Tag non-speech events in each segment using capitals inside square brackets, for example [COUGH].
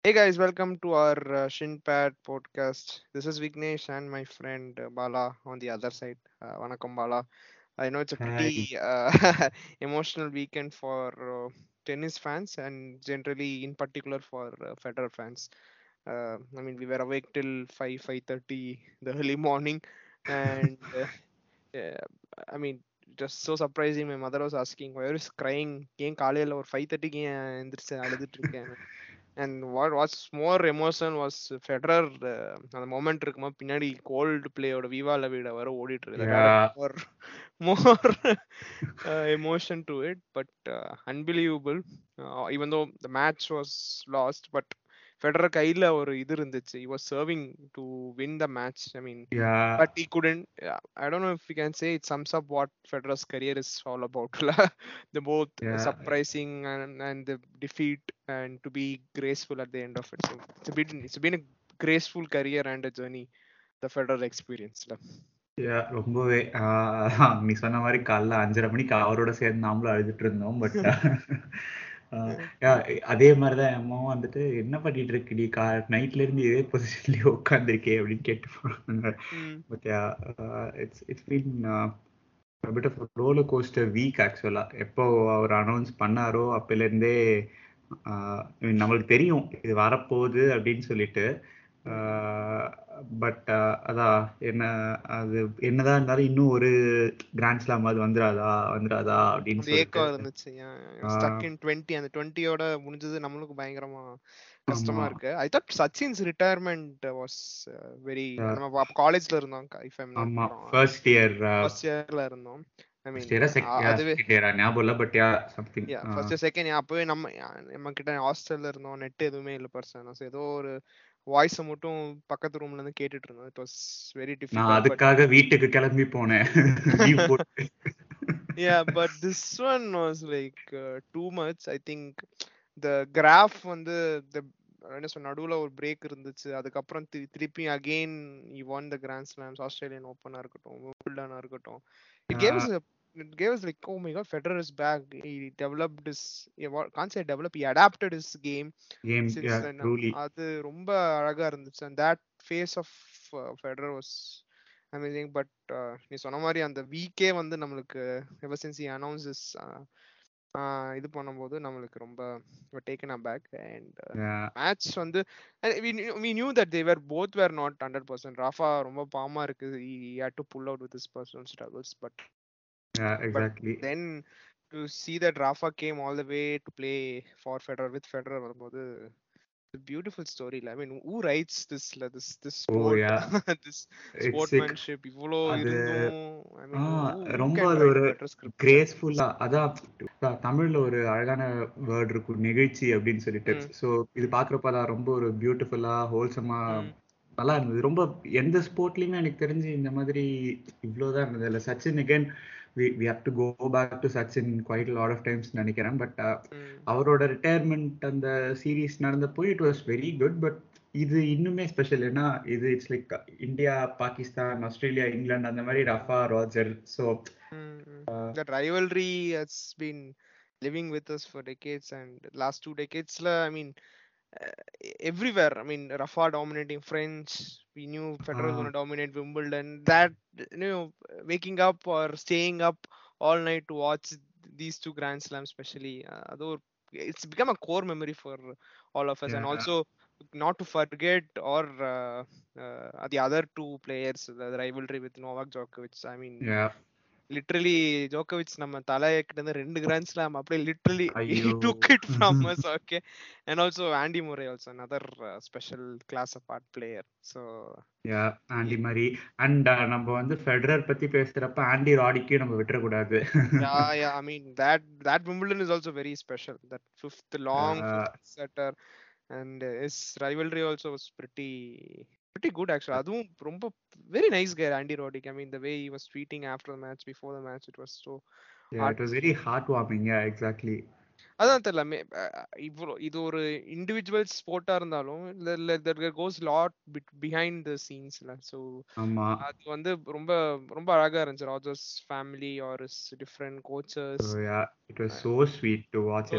Hey guys, welcome to our uh, Shinpad podcast. This is Vignesh and my friend uh, Bala on the other side. Uh, Vanakkam Bala. I know it's a Hi. pretty uh, [LAUGHS] emotional weekend for uh, tennis fans and generally, in particular, for uh, Federer fans. Uh, I mean, we were awake till five five thirty the [LAUGHS] early morning, and uh, yeah, I mean, just so surprising. My mother was asking, "Why is crying?" ஏன் காலையில ஒரு five தேர்ட்டிக்கு ஏன் எந்திரிச்சு அழுதுட்டு [LAUGHS] இருக்கேன் and what what's more emotion was Federer அந்த moment இருக்குமா பின்னாடி கோல்டு பிளேயோட விவா லவிட வர ஓடிட்டு இருக்கு. More more emotion to it but unbelievable even though the match was lost but Federer கையில ஒரு இது இருந்துச்சு he was serving to win the match i mean Yeah. but he couldn't yeah, i don't know if we can say it sums up what federer's career is all about the both Yeah. surprising and, and the defeat and to be graceful at the end of it so it's been it's been a graceful career and a journey the federer experience la. Yeah, ரொம்பவே நீ சொன்ன மாதிரி காலைல அஞ்சரை மணிக்கு அவரோட சேர்ந்து நாமளும் அழுதுட்டு இருந்தோம் பட் அதே மாதிரிதான் அம்மாவும் வந்துட்டு என்ன பண்ணிட்டு இருக்குடி கா நைட்ல இருந்து இதே பொசிஷன்லயே உட்காந்துருக்கே அப்படின்னு கேட்டு Mm. But it's it's been bit of roller coaster week actually எப்போ அவர் அனௌன்ஸ் பண்ணாரோ அப்பையில இருந்தே நம்மளுக்கு தெரியும் இது வரப்போகுது அப்படின்னு சொல்லிட்டு பட் அதான் என்ன அது என்னதான் இருந்தாலும் இன்னும் ஒரு கிராண்ட் ஸ்லாம் அது வந்துராதா வந்துராதா அப்படின்னு ஏக்கம் இருந்துச்சு. ஸ்டக் இன் டுவெண்ட்டி அந்த டுவெண்ட்டியோட முடிஞ்சது நம்மளுக்கு பயங்கரமா கஷ்டமா இருக்கு. I thought Sachin's retirement was very. நம்ம காலேஜ்ல இருந்தோம் இஃப் ஐம் ஆமா. ஃபர்ஸ்ட் இயர் ஃபர்ஸ்ட் இயர்ல இருந்தோம். ஐ அப்பவே நம்ம நம்ம கிட்ட ஹாஸ்டல்ல இருந்தோம் நெட் எதுவுமே இல்ல பர்சன் ஏதோ ஒரு வாய்ஸ் மட்டும் பக்கத்து ரூம்ல இருந்து கேட்டுட்டு இருந்தோம் இட் வாஸ் வெரி டிஃபிகல்ட் அதுக்காக வீட்டுக்கு கிளம்பி போனேன். [LAUGHS] but this one was like uh, too much. I think the graph வந்து the என்ன சொல்ல நடுவுல ஒரு பிரேக் இருந்துச்சு. அதுக்கப்புறம் தி- திருப்பி again he won the grand slams Australian ஓப்பனா இருக்கட்டும் விம்பிள்டனா இருக்கட்டும். Us a it gave us like oh my god Federer is back he developed his can't say develop he adapted his game since then truly அது ரொம்ப அழகா இருந்துச்சு and that phase of uh, Federer was but uh, நீ சொன்ன மாதிரி அந்த வீக்கே வந்து நம்மளுக்கு this uh, uh, இது பண்ணும்போது நம்மளுக்கு ரொம்ப டேக்கன் பேக் அண்ட் மேட்ச் வந்து we knew that they were both were not 100% Rafa ரொம்ப பாமா இருக்கு he had to pull out with his personal struggles but then to see that Rafa came all the way to play for Federer with Federer வரும்போது it's a beautiful story I mean who writes this la- this this oh sport yeah this it's sportsmanship இவ்வளோ அது இருந்தும் ரொம்ப அது ஒரு கிரேஸ்ஃபுல்லா அதான் தமிழ்ல ஒரு அழகான வேர்ட் இருக்கும் நெகிழ்ச்சி அப்படின்னு சொல்லிட்டு சோ இது பாக்குறப்ப அதான் ரொம்ப ஒரு பியூட்டிஃபுல்லா ஹோல்சமா நல்லா இருந்தது. ரொம்ப எந்த ஸ்போர்ட்லயுமே எனக்கு தெரிஞ்சு இந்த மாதிரி இவ்வளவுதான் இருந்தது. இல்ல Sachin again we we have to go back to Sachin quite lot of times நினைக்கிறேன். பட் ம், அவரோட ரிட்டையர்மெண்ட் அந்த series நடந்தப்போ it was very good but இது இன்னுமே ஸ்பெஷல் ஏன்னா இது it's like India Pakistan Australia England அந்த மாதிரி ரஃபா ராஜர் ஸோ ம், ம். that rivalry has been living with us for decades and last two decades la, I mean uh, everywhere. I mean, Rafa dominating French. We knew Federer was Ah. going to dominate Wimbledon. That you know, waking up or staying up all night to watch these two Grand Slams, especially, uh, though it's become a core memory for all of us. And also, not to forget or uh, uh, the other two players, the, rivalry with Novak Djokovic. I mean, literally ஜோக்கோவிச் நம்ம தலைக்கிட்ட இருந்து ரெண்டு grand slam அப்படியே literally. Took it from us okay and also Andy Murray also another special class of art player so yeah Andy மாதிரி and நம்ம வந்து Federer பத்தி பேசுறப்ப ஆண்டி ராடிக்கையும் நம்ம yeah [LAUGHS] yeah i mean that that wimbledon is also very special. That fifth long Uh, fifth setter and uh, his rivalry also was pretty pretty good actually அதுவும் ரொம்ப very nice guy andy roddick i mean the way he was tweeting after the match before the match it was so it was very heart warming exactly அதான் தெரியல இவ்வளோ இது ஒரு individual ஸ்போர்ட்டா இருந்தாலும் goes lot behind the சீன்ஸ்ல so அது வந்து ரொம்ப ரொம்ப அழகா இருந்துச்சு Roger's family are different coaches So yeah, it was so sweet to watch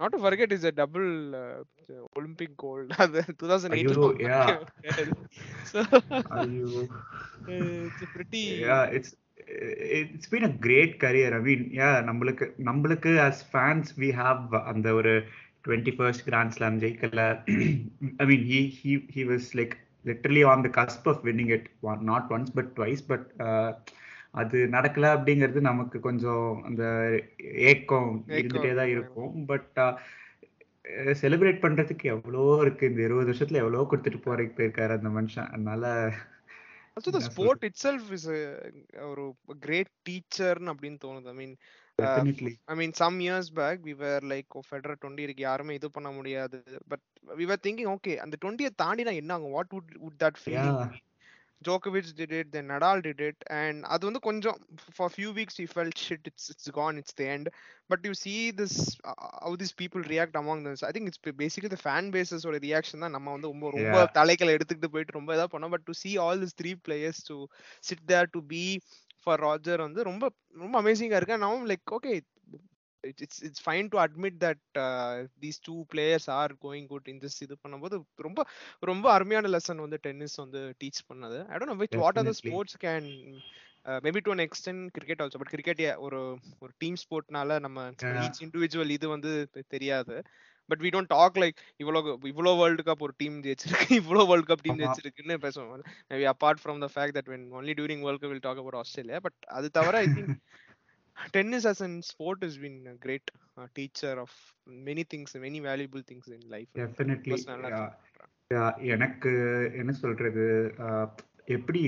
To forget, is a double uh, Olympic gold. அது 2008 ஐயோ, yeah. so ஐயோ it's a pretty yeah it's it's been a great career i mean yeah நம்மளுக்கு நம்மளுக்கு as fans we have அந்த ஒரு 21st grand slam ஜெயிக்கல i mean he he he was like literally on the cusp of winning it one, not once but twice but uh, அது நடக்கல அப்படிங்கிறது நமக்கு கொஞ்சம் அந்த ஏக்கம் இருந்துட்டே தான் இருக்கும். பட் செலிப்ரேட் பண்றதுக்கு எவ்வளோ இருக்கு? இந்த இருபது வருஷத்துல எவ்வளோ கொடுத்துட்டு போறதுக்கு போயிருக்காரு அந்த மனுஷன். அதனால the Yeah, sport itself is a ஒரு great teacher அப்படின்னு தோணுது. I mean definitely. I mean, some years back, we were like, oh, Federer 20 இருக்கு. யாருமே இது பண்ண முடியாது. But we were thinking, okay, அந்த 20 தாண்டினா என்ன ஆகும்? What would would that feeling Djokovic did it, then Nadal did it, and அது வந்து கொஞ்சம் for a few weeks we felt shit, it's it's gone, it's the end. But you see this uh, how these people react among them. I think it's basically the fan bases ஓட reaction தான் நம்ம வந்து ரொம்ப ரொம்ப. தலைகளை எடுத்துக்கிட்டு போயிட்டு ரொம்ப இதா பண்ணோம் but to see all these three players to sit there to be for Roger வந்து ரொம்ப ரொம்ப அமேசிங்கா இருக்கு now I'm like it's fine to admit that uh, these two players are going good in this இது பண்ணும்போது ரொம்ப ரொம்ப அருமையான lesson வந்து டென்னிஸ் வந்து டீச் பண்ணது I don't know which what are the. Sports can maybe to an extent cricket also but cricket ஒரு ஒரு டீம் ஸ்போர்ட்னால நம்ம. ஈச் இண்டிவிஜுவல் இது வந்து தெரியாது but we don't talk like இவ்வளோ இவ்வளோ வேர்ல்டு கப் ஒரு டீம் ஜெயிச்சிருக்கு இவ்வளோ வேர்ல்டு கப் டீம். ஜெயிச்சிருக்குன்னு பேசுவோம் maybe apart from the fact that when only during world cup will talk about Australia but அது தவிர I think [LAUGHS] tennis as a sport has been a great uh, teacher of many things many valuable things in life. எனக்கு என்ன சொல்றது? எப்படி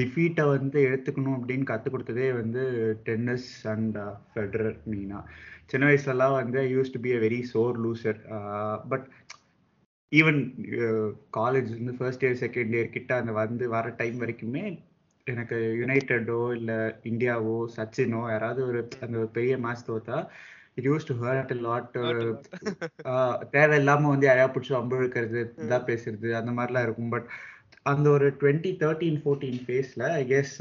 டிஃபீட்டை வந்து எடுத்துக்கணும் அப்படின்னு கற்றுக் கொடுத்ததே வந்து டென்னிஸ் அண்ட் ஃபெடரர் மீனா. சின்ன வயசுலலாம் வந்து I use to be a very sore loser but even college வந்து ஃபர்ஸ்ட் இயர் செகண்ட் இயர் கிட்ட அந்த வந்து வர டைம் வரைக்குமே எனக்கு யுனைடெட்டோ இல்லை இந்தியாவோ சச்சினோ யாராவது ஒரு அந்த ஒரு பெரிய match தோத்தா it use to hurt lot தேவையில்லாம வந்து யாரையா பிடிச்சி அம்பு இழுக்கிறது இதா பேசுறது அந்த மாதிரிலாம் இருக்கும். பட் அந்த ஒரு டுவெண்ட்டி தேர்ட்டீன் ஃபோர்டீன் ஃபேஸ்ல ஐ கெஸ்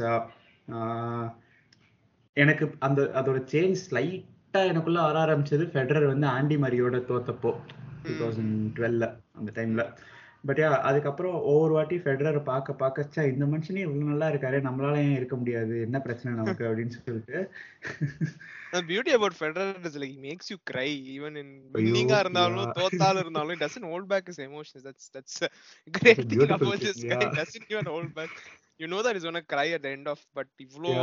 எனக்கு அந்த அதோட சேஞ்ச் ஸ்லைட்டா எனக்குள்ள வர ஆரம்பிச்சது ஃபெடரர் வந்து ஆண்டி மரியோட தோத்தப்போ டூ தௌசண்ட் டுவெல்ல அந்த டைம்ல பட் யா அதுக்கப்புறம் ஒவ்வொரு வாட்டி ஃபெடரர் பார்க்க பார்க்க இந்த மனுஷனே இவ்வளவு நல்லா இருக்காரு நம்மளால ஏன் இருக்க முடியாது என்ன பிரச்சனை நமக்கு அப்படின்னு சொல்லிட்டு the beauty about Federer is like he makes you cry even in winning ஆ இருந்தாலும். தோத்தாலும் இருந்தாலும் he doesn't hold back his emotions that's that's a great thing about this guy yeah. doesn't even hold back you know that he's gonna cry at the end of but இவ்ளோ.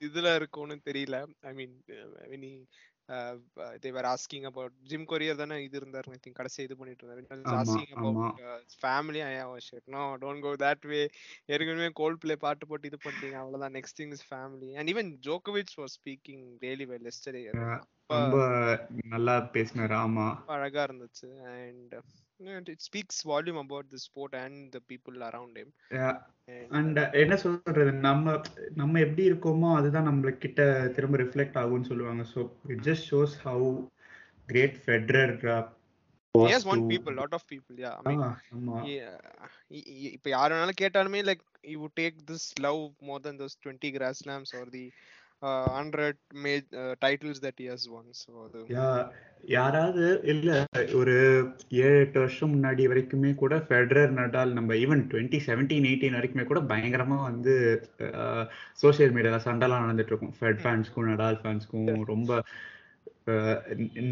இதுல இருக்கும்னு தெரியல I mean uh, when were asking about Jim Courier தானே இது இருந்தாரு I think கடைசி இது பண்ணிட்டு இருந்தாரு. Uh, his family. I oh shit no don't go that way. ஏற்கனவே கோல்ட் பிளே பாட்டு போட்டு இது பண்ணிட்டீங்க அவ்வளவுதான். Next thing is family and even ஜோகோவிச் was speaking well yesterday. Yeah. ரொம்ப நல்லா பேசினாரு ஆமா. அழகா இருந்துச்சு. And it speaks volume about the sport and the people around him and என்ன சொல்றது? நம்ம நம்ம எப்படி இருக்கோமோ அதுதான் நம்ம கிட்ட திரும்ப ரிஃப்ளெக்ட் ஆகும்னு சொல்லுவாங்க. So it just shows how great Federer is one people lot of people yeah இப்ப யார் வேணாலும் கேட்டாலுமே like you take this love more than those twenty grand slams or the hundred major titles that years won so அது யாராவது இல்ல ஒரு ஏழு எட்டு வருஷம் முன்னாடி வரைக்குமே கூட ஃபெடரர் நடால் நம்ம ஈவன் டுவெண்ட்டி செவன்டீன் எயிட்டீன் வரைக்குமே கூட பயங்கரமா வந்து சோசியல் மீடியால சண்டைலாம் நடந்துட்டு இருக்கும் ஃபெட் ஃபேன்ஸ்க்கும் நடால் ஃபேன்ஸ்க்கும் ரொம்ப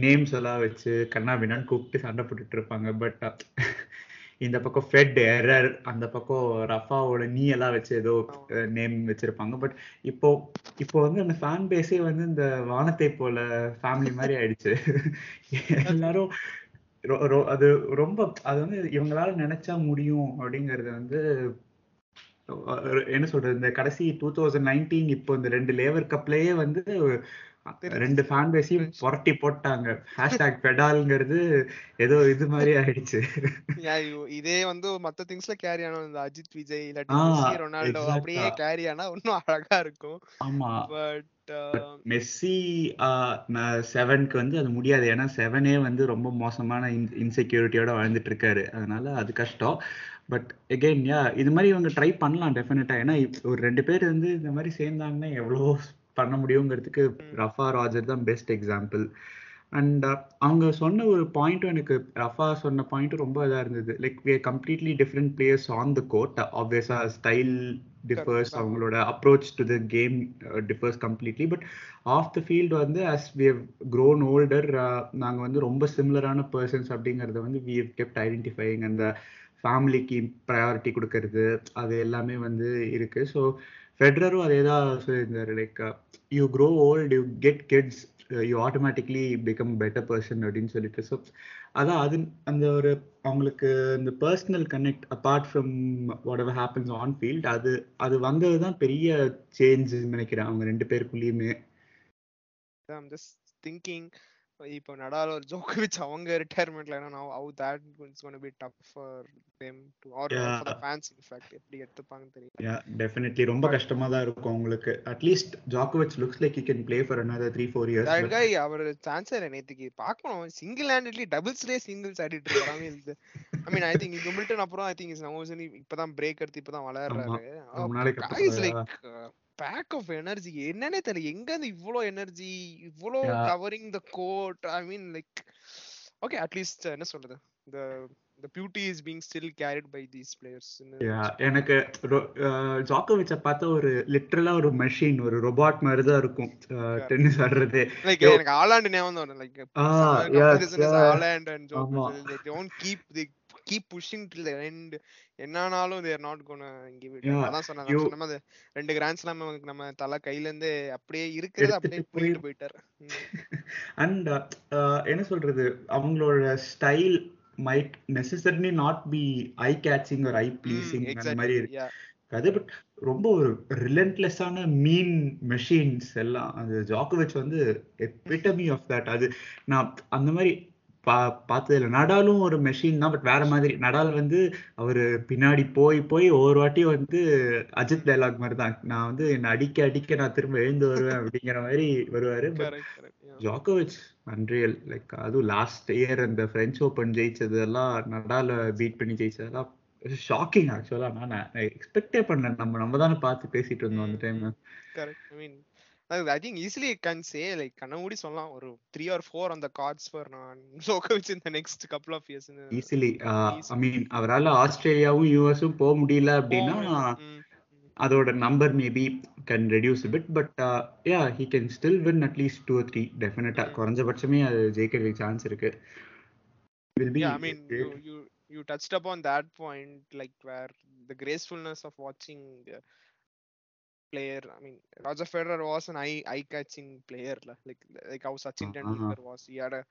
நேம்ஸ் எல்லாம் வச்சு கண்ணா பின்னான்னு கூப்பிட்டு சண்டை போட்டுட்டு இருப்பாங்க பட் இந்த பக்கம் ஃபெட் எரர் அந்த பக்கம் ரஃபாவோட நீ எல்லாம் வச்சு ஏதோ நேம் வச்சிருப்பாங்க. பட் இப்போ இப்போ வந்து அந்த ஃபேன் பேஸே வந்து இந்த வானத்தை போல ஃபேமிலி மாதிரி ஆயிடுச்சு. [LAUGHS] எல்லாரும் அது ரொம்ப அது வந்து இவங்களால நினைச்சா முடியும் அப்படிங்கறது வந்து என்ன சொல்றது இந்த கடைசி டூ தௌசண்ட் நைன்டீன் இப்போ இந்த ரெண்டு லேவர் கப்லயே வந்து ரெண்டு ஃபேன் பேஸையும் புரட்டி போட்டாங்க. ஹேஷ்டாக் பெடால்ங்கிறது ஏதோ இது மாதிரி ஆயிடுச்சு. இதே வந்து மத்த திங்ஸ்ல கேரி ஆனா இந்த அஜித் விஜய் இல்லாட்டி ரொனால்டோ. அப்படியே கேரி ஆனா இன்னும் அழகா இருக்கும். ஆமா. பட் மெஸ்ஸி செவனுக்கு வந்து அது முடியாது. ஏன்னா செவனே வந்து ரொம்ப மோசமான இன்செக்யூரிட்டியோட வாழ்ந்துட்டு இருக்காரு அதனால அது கஷ்டம். பட் எகெயின் யா இது மாதிரி இவங்க ட்ரை பண்ணலாம் டெஃபினட்டா ஏன்னா ஒரு ரெண்டு பேர் வந்து இந்த மாதிரி சேர்ந்தாங்கன்னா எவ்வளோ பண்ண முடியுங்கிறதுக்கு ரஃபா ராஜர் தான் பெஸ்ட் எக்ஸாம்பிள் அண்ட் அவங்க சொன்ன ஒரு பாயிண்ட்டும் எனக்கு ரஃபா சொன்ன பாயிண்ட்டும் ரொம்ப இதாக இருந்தது. Like we completely different players on the court ஆப்வியஸாக ஸ்டைல் டிஃபர்ஸ். அவங்களோட approach to the game differs completely but off the field வந்து as we have grown older நாங்கள் வந்து ரொம்ப சிமிலரான பர்சன்ஸ் அப்படிங்கிறத வந்து வி ஹவ் கெப்ட் ஐடென்டிஃபைங் அந்த ஃபேமிலிக்கு ப்ரையாரிட்டி கொடுக்கறது அது எல்லாமே வந்து இருக்கு. ஸோ ஃபெட்ரரும் அதே தான் சொல்லியிருந்தாரு like you grow old you get kids you automatically become better person அப்படின்னு சொல்லிட்டு. ஸோ அதான் அது அந்த ஒரு அவங்களுக்கு இந்த personal connect apart from whatever happens on field அது அது வந்தது தான் பெரிய சேஞ்ச் நினைக்கிறேன் அவங்க ரெண்டு பேருக்குள்ளேயுமே. திங்கிங் இப்போ நடால் ஒரு ஜோக்கோவிச் [LAUGHS] அவங்க ரிட்டையர்மெண்ட்ல என்ன how that it's gonna be tough for them to or. For the fans in fact எப்படி எடுத்துப்பாங்கன்னு தெரியல. யா டெஃபினெட்லி ரொம்ப கஷ்டமா தான் இருக்கும் உங்களுக்கு. At least ஜாக்கோவிச் looks like you can play for another three four that years guy அவர் இல்ல நேத்துக்கு. பார்க்கணும். சிங்கிள் ஹேண்டட்லி டபுள்ஸ்லயே சிங்கிள்ஸ் ஆடிட்டு இருக்காங்க இது I mean I think Wimbledon அப்புறம் ஐ திங்க் இஸ் நவோசனி இப்பதான் பிரேக் எடுத்து இப்பதான் வளர்றாரு லைக் பேக் ஆஃப் எனர்ஜி என்னன்னே தெரியல. எங்க இருந்து இவ்ளோ energy Yeah. Covering the court I mean like okay at least என்ன சொல்றது? The beauty is being still carried by these players. Yeah, எனக்கு ஜாக்கோவிச்ச பார்த்தா ஒரு லிட்டரலா ஒரு மெஷின் ஒரு ரொபாட் மாதிரி தான் இருக்கும் டென்னிஸ் ஆடுறது. லைக். எனக்கு ஆலாண்ட் ஞாபகம் வரும் லைக். ஆலாண்ட் அண்ட். ஜோக்கோவிச் they don't keep they keep pushing till the end. என்னனாலும் they are not gonna give it. Yeah, அதான் சொன்னேன் you- நான் சொன்ன மாதிரி ரெண்டு கிராண்ட் ஸ்லாம் நம்ம தலை கையில இருந்து அப்படியே இருக்கிறது அப்படியே போயிட்டு போயிட்டாரு. அண்ட் என்ன சொல்றது? அவங்களோட style might necessarily not be eye catching ஒரு ஐ ப்ளீசிங் அந்த. மாதிரி இருக்கு. அது பட் ரொம்ப ஒரு ரிலன்ட்லெஸ்ஸான மீன் மெஷின்ஸ் எல்லாம். அது ஜாக்கோவிச் வந்து எபிட்டமி ஆஃப் தட் அது நான் அந்த மாதிரி பா பார்த்தது இல்லை நடாலும் ஒரு மெஷின் தான் பட் வேற மாதிரி. நடால் வந்து அவர் பின்னாடி போய் போய் ஒவ்வொரு வாட்டி வந்து அஜித் டைலாக் மாதிரி தான். நான் வந்து என்னை அடிக்க அடிக்க நான் திரும்ப எழுந்து வருவேன் அப்படிங்கிற மாதிரி வருவாரு. பட். ஜாக்கோவிச் அன்ரியல் லைக் அதுவும் லாஸ்ட் இயர் அந்த பிரெஞ்ச் ஓப்பன் ஜெயிச்சதெல்லாம் நடால பீட் பண்ணி ஜெயிச்சதெல்லாம் ஷாக்கிங் ஆக்சுவலா நான் எக்ஸ்பெக்டே பண்ணல. நம்ம நம்ம தானே பார்த்து பேசிட்டு இருந்தோம் அந்த time I think easily can say like கண்ண மூடி சொல்லலாம். ஒரு த்ரீ ஆர் ஃபோர் அந்த கார்ட்ஸ் ஃபார் நான் ஜோக்கோவிச் இந்த next couple of years easily I mean அவரால் ஆஸ்திரேலியாவும் யூஎஸும் போக முடியல அப்படின்னா அதோட number maybe can reduce bit but yeah he can still win at least two three டெஃபினட்டா. குறைஞ்சபட்சமே அது ஜெயிக்கிறதுக்கு சான்ஸ் இருக்கு. Will be mean, you, you you touched upon that point, like where the gracefulness of watching a player. I mean, Roger Federer was an eye eye catching player, la, like like how Sachin Uh-huh. Tendulkar was. He had a,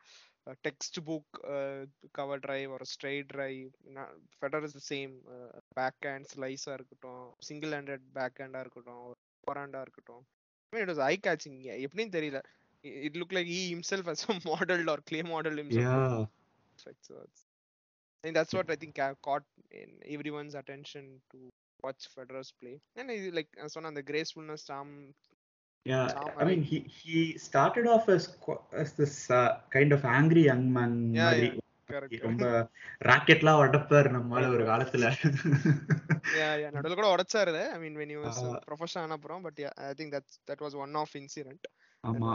a textbook uh, cover drive or a straight drive. Na- Federer is the same. Uh, backhand slice ஆ இருக்கட்டும் single handed backhand ஆ இருக்கட்டும் forehand ஆ இருக்கட்டும் I mean, it was eye catching. எப்படின்னு தெரியல. It it looked like he himself has modeled or clay modeled himself. Yeah perfect. So it's, I think that's what I think ca- caught in everyone's attention to watch Federer's play. And he, like as one on the gracefulness, charm. Yeah, Charm, I mean, he he started off as as this uh, kind of angry young man Yeah, Correct. ரொம்ப ராக்கெட்லாம் உடப்பாரு நம்மால ஒரு காலத்துல yeah, yeah. நடுவுல கூட உடைச்சாரு I mean, when he was uh, Ah. professional ஆன அப்புறம், but yeah, I think that's that was one off incident. That ஆமா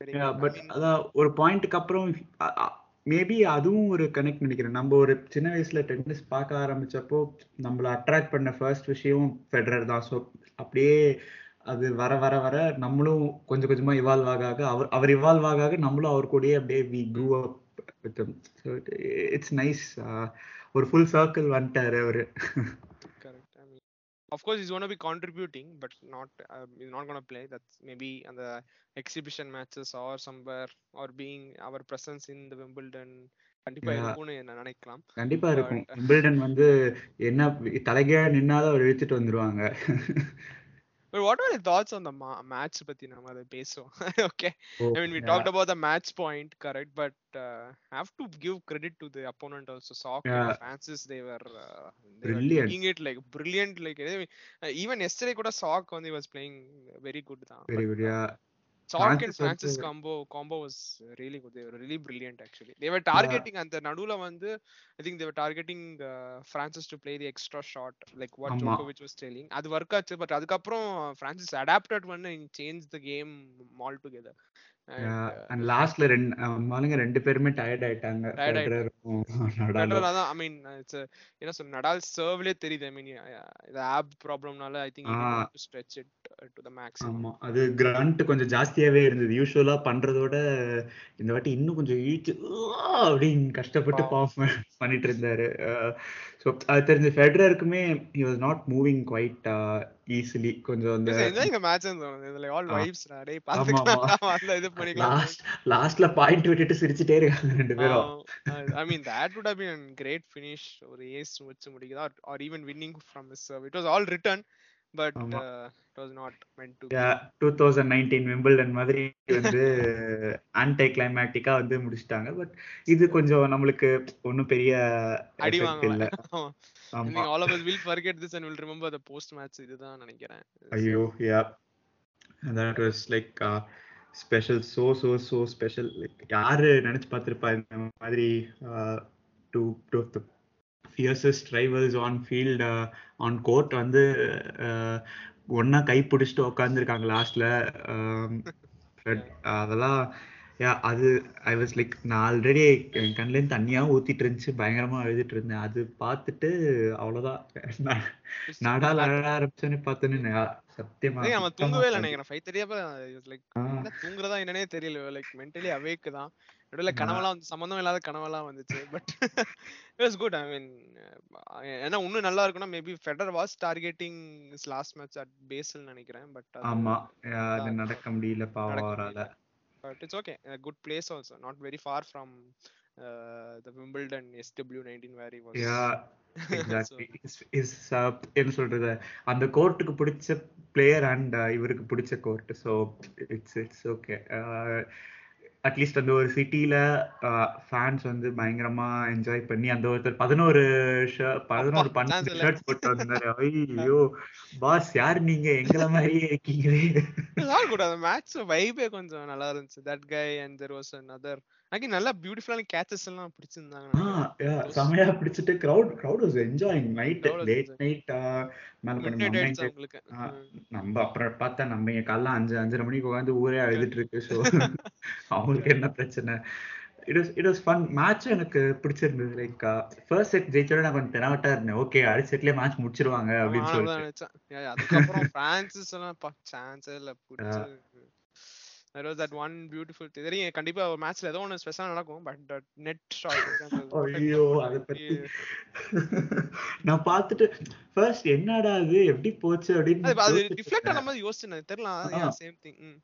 Yeah. I but அதான் ஒரு பாயிண்ட்டுக்கு அப்புறம் மேபி அதுவும் ஒரு கனெக்ட் நினைக்கிறேன் நம்ம ஒரு சின்ன வயசுல டென்னிஸ் பார்க்க ஆரம்பிச்சப்போ நம்மள அட்ராக்ட் பண்ண ஃபர்ஸ்ட் விஷயம் ஃபெடரர் தான். ஸோ அப்படியே அது வர வர வர நம்மளும் கொஞ்சம் கொஞ்சமா இவால்வ் ஆக ஆக அவர் அவர் இவால்வ் ஆக ஆக நம்மளும் அவர் கூடயே அப்படியே we grew up with it's nice ஒரு ஃபுல் சர்க்கிள் வந்துட்டாரு அவரு. [LAUGHS] of course, he's going to be contributing, but not uh, he's not going to play. That's maybe on the exhibition matches or somewhere or being our presence in the Wimbledon. கண்டிப்பா. இருக்கும்னு நான் நினைக்கலாம் கண்டிப்பா இருக்கும் Wimbledon வந்து என்ன தலைகீழா நின்னாலும் அவர் இழுத்துட்டு வந்துருவாங்க But what are your thoughts on the ma- match பத்தி நம்ம அதை பேசுவோம் okay I mean we Yeah. talked about the match point correct but uh, have to give credit to the opponent also Sock Yeah. and Francis they were uh, they Brilliant. were taking it like brilliant like uh, even yesterday கூட Sock வந்து he was playing very good தான் very good வந்து- combo combo was really good. They were really brilliant actually. They were targeting அந்த நடுவுல வந்து I think they were targeting uh, Francis to play the extra shot like what ஆமா. Djokovic was telling. அது work ஆச்சு but அதுக்கப்புறம் Francis adapted பண்ணி change the game altogether. And லாஸ்ட்ல ரெண்டு அவனுங்க ரெண்டு பேருமே டயர்ட் ஆயிட்டாங்க. ஐ மீன் என்ன சொல்ற நடால் சர்வ்லயே தெரியுது. ஐ மீன் இது of ப்ராப்ளம்னால I think stretch it to the maximum ஆமா அது கிரண்ட் கொஞ்சம் ஜாஸ்தியாவே இருந்தது. யூஸ்வலா பண்றதோட இந்த வாட்டி இன்னும் கொஞ்சம் இழுத்து அப்படின்னு கஷ்டப்பட்டு பாவம் பண்ணிட்டு இருந்தாரு. ஸோ அது தெரிஞ்ச ஃபெடரருக்குமே he was not moving quite easily கொஞ்சம் அந்த இந்த மேட்ச் இதுல ஆல். வைப்ஸ் டேய். பாத்துக்கலாம். இது பண்ணிக்கலாம். லாஸ்ட் லாஸ்ட்ல பாயிண்ட் விட்டுட்டு சிரிச்சிட்டே இருக்காங்க ரெண்டு பேரும். I mean that would have been a great finish. ஒரு ஏஸ் வச்சு முடிக்குதா or even winning from miss it was all written but. It was not meant to two thousand nineteen Wimbledon மாதிரி வந்து [LAUGHS] ஆன்டை கிளைமேட்டிக்கா வந்து முடிச்சிட்டாங்க. பட் இது கொஞ்சம் நம்மளுக்கு ஒன்றும் பெரிய அடி [LAUGHS] ஆமா. நீங்க all of us will forget this and will remember the post match இதுதான் நினைக்கிறேன். ஐயோ yeah that was like special so so so special யாரு நினைச்சு பார்த்திருப்பா இந்த மாதிரி two two of the fiercest rivals on field on court வந்து ஒன்னா கை பிடிச்சிட்டு உட்காந்துருக்காங்க லாஸ்ட்ல அதெல்லாம் யா அது ஐ வாஸ் லைக் நான் ஆல்ரெடி என் கண்ணுலேருந்து தண்ணியாக ஊத்திட்டு இருந்துச்சு பயங்கரமா அழுதுட்டு இருந்தேன். அது பார்த்துட்டு அவ்வளோதான் நான் [LAUGHS] நாடால் அழ ஆரம்பிச்சோன்னு பார்த்தோன்னு சத்தியமா தூங்கவே இல்லை நினைக்கிறேன். ஃபைவ் தேர்ட்டியப்ப லைக் தூங்குறதா என்னன்னே தெரியல. லைக் மென்டலி அவேக் தான். ஆ. கனவெல்லாம் வந்து சம்மந்தம் இல்லாத கனவெல்லாம் வந்துச்சு. But it's good I mean ஏன்னா இன்னும் நல்லா இருக்கும்னா maybe Federer was targeting is last match at பேஸ்ல நினைக்கிறேன். பட் ஆமா. அது நடக்க- முடியல அவரால. But it's okay good place also not very far from the Wimbledon S W nineteen very was yeah என்ன சொல்றது? அந்த கோர்ட்டுக்கு பிடிச்ச பிளேயர் அண்ட் இவருக்கு பிடிச்ச court so it's it's okay at least அந்த ஒரு சிட்டில ஃபேன்ஸ் வந்து பயங்கரமா என்ஜாய் பண்ணி அந்த ஒருத்தர் பதினோரு பதினோரு பன்னெண்டு. ஷர்ட் போட்டு வந்தாரு ஐயோ பாஸ் யார் நீங்க? எங்களை மாதிரியே இருக்கீங்களே. [LAUGHS] குட் அந்த மேட்ச் வைபே கொஞ்சம் நல்லா இருந்துச்சு. That guy and there was another அங்கே நல்லா பியூட்டிஃபுல்லான கேச்சஸ் எல்லாம் பிடிச்சிருந்தாங்க செமையா பிடிச்சிட்டு Crowd was late enjoying. night மேல Midnight நம்ம அப்புறம் பார்த்தா நம்ம இங்க காலைல அஞ்சு அஞ்சரை மணிக்கு உட்காந்து ஊரே அழுதுட்டு இருக்கு. ஸோ அவங்களுக்கு என்ன பிரச்சனை? It was it was fun match எனக்கு பிடிச்சிருந்தது. லைக் ஃபர்ஸ்ட் செட் ஜெயிச்சோட நான் கொஞ்சம் தெனாவட்டா இருந்தேன். ஓகே அடுத்த செட்லயே மேட்ச் முடிச்சிருவாங்க அப்படின்னு சொல்லிட்டு. அதுக்கப்புறம் பிரான்சிஸ் எல்லாம் சான்ஸே இல்ல was that one beautiful thing. தெரியும் கண்டிப்பா ஒரு மேட்ச்ல ஏதோ ஒன்னு ஸ்பெஷலா நடக்கும் பட் நெட் ஷாட் ஐயோ அதை பத்தி. [LAUGHS] நான் பார்த்துட்டு ஃபர்ஸ்ட் என்னடா அது எப்படி போச்சு அப்படின்னு அது இருந்தேன். ஆன மாதிரி யோசிச்சேன் தெரியல. சேம் திங்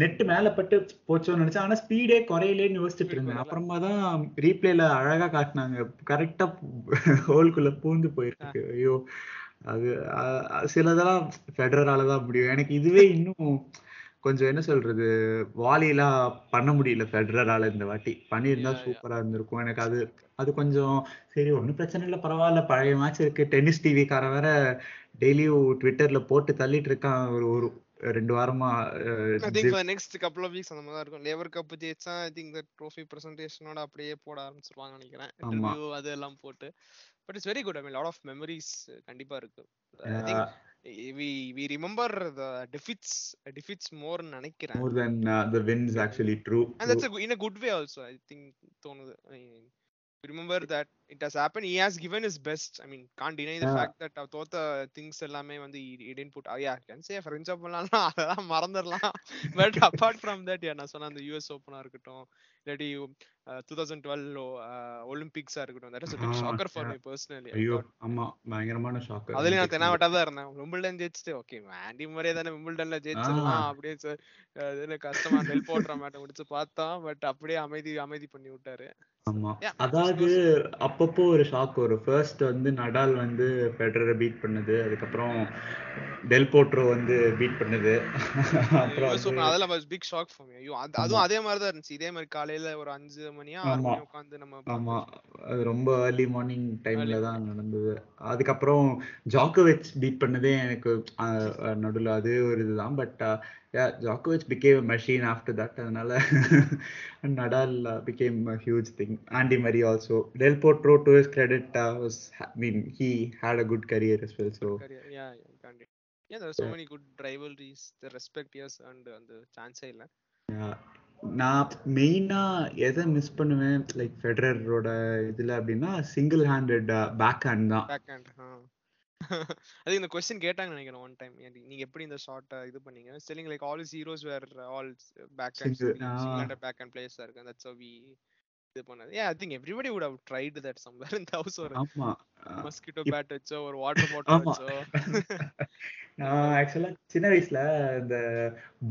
நெட் மேல பட்டு போச்சோன்னு நினைச்சேன் ஆனா ஸ்பீடே குறையலேன்னு யோசிச்சுட்டு இருந்தேன். அப்புறமா தான் ரீப்ளேல அழகா காட்டினாங்க. கரெக்டா ஹோல்குள்ள பூந்து போயிருக்கு. ஐயோ அது சிலதெல்லாம் ஃபெடரரால தான் முடியும். எனக்கு இதுவே இன்னும் கொஞ்சம் என்ன சொல்றது வாலிலாம் பண்ண முடியல ஃபெடரரால இந்த வாட்டி. பண்ணியிருந்தா. சூப்பரா இருந்திருக்கும். எனக்கு அது அது கொஞ்சம் சரி ஒன்றும் பிரச்சனை இல்லை பரவாயில்ல பழைய மேட்ச் இருக்கு. டென்னிஸ் டிவிக்காரன் வேற டெய்லியும் ட்விட்டர்ல போட்டு தள்ளிட்டு இருக்கான். ஒரு ஒரு ரெண்டு வாரமா I think next couple of weeks அந்த மாதிரி இருக்கும். லேவர் கப் ஜெயிச்சா ஐ திங்க் த ட்ரோஃபி பிரசன்டேஷனோட அப்படியே போட ஆரம்பிச்சிருவாங்க நினைக்கிறேன். ஆமா. இன்டர்வியூ அது எல்லாம் போட்டு. But it's very good I mean lot of memories கண்டிப்பா இருக்கு. ஐ திங்க் நினைக்கிறேன் more than uh, the wins actually true, and that's a, gu- in a good way also i think தோணுது I mean, remember that it has happened he has given his best i mean can't deny the Yeah. fact that அவர் தோத்த things எல்லாமே வந்து he, he didn't put yeah can say french open எல்லாம் அதெல்லாம் மறந்துடலாம் பட் apart from that yeah நான் சொன்ன அந்த யூஎஸ் ஓப்பனா இருக்கட்டும் இல்லாட்டி டூ தௌசண்ட் டுவெல் ஒலிம்பிக்ஸா இருக்கட்டும் that is big shocker for. Me personally ஐயோ ஆமா பயங்கரமான ஷாக் அதுலயும் நான் தெனாவட்டா தான் இருந்தேன். விம்பிள்டன் ஜெயிச்சுட்டு ஓகே ஆண்டி முறையே தானே விம்பிள்டன்ல ஜெயிச்சிடலாம். அப்படியே அது கஷ்டமா நெல் போடுற மேட்டை முடிச்சு பார்த்தோம். பட் அப்படியே அமைதி அமைதி பண்ணி விட்டாரு. ஆமா. அதாவது அப்பப்போ ஒரு ஷாக் வரும். ஃபர்ஸ்ட் வந்து நடால் வந்து ஃபெடரரை பீட் பண்ணது. அதுக்கப்புறம் டெல் போட்ரோ வந்து பீட் பண்ணது. அப்புறம் அதெல்லாம் பிக் ஷாக் ஃபார் மீ ஐயோ அது- அதுவும் அதே மாதிரி தான் இருந்துச்சு. இதே மாதிரி காலையில ஒரு அஞ்சு மணியா ஆறு ஆமா. மணி உட்காந்து நம்ம ஆமா. அது ரொம்ப ஏர்லி மார்னிங் டைம்ல தான் நடந்தது அதுக்கப்புறம் ஜாக்கோவிச் பீட் பண்ணதே எனக்கு நடுவில் அது ஒரு இதுதான் பட் ஜாக்கோவிச் பிகேம் மெஷின் ஆஃப்டர் தட் அதனால Nadal became huge thing Andy Murray also Del Potro to credit uh, was mean had a good career as well so career. Yeah, yeah. Yeah, there are so Yeah. many good rivalries. The respect yes and அந்த சான்ஸே இல்ல நான் மெயினா எதை miss பண்ணுவேன்? Like ஃபெடரரோட இதுல அப்படின்னா சிங்கிள் ஹேண்டட் பேக் ஹேண்ட் தான். பேக் ஹேண்ட் அது இந்த கொஸ்டின் கேட்டாங்க நினைக்கிறேன் ஒன் டைம் நீங்க எப்படி இந்த ஷார்ட் இது பண்ணீங்க? ஸ்டெல்லிங் like all his heroes were all backhand backhand players இருக்கு. தட்ஸ் வி இது பண்ணது. I think everybody would have tried that somewhere in the house. ஒரு ஆமா. மஸ்கிட்டோ பேட் வச்சோ ஒரு வாட்டர் பாட்டில் வச்சோ. [LAUGHS] நான் ஆக்சுவலா சின்ன வயசுல இந்த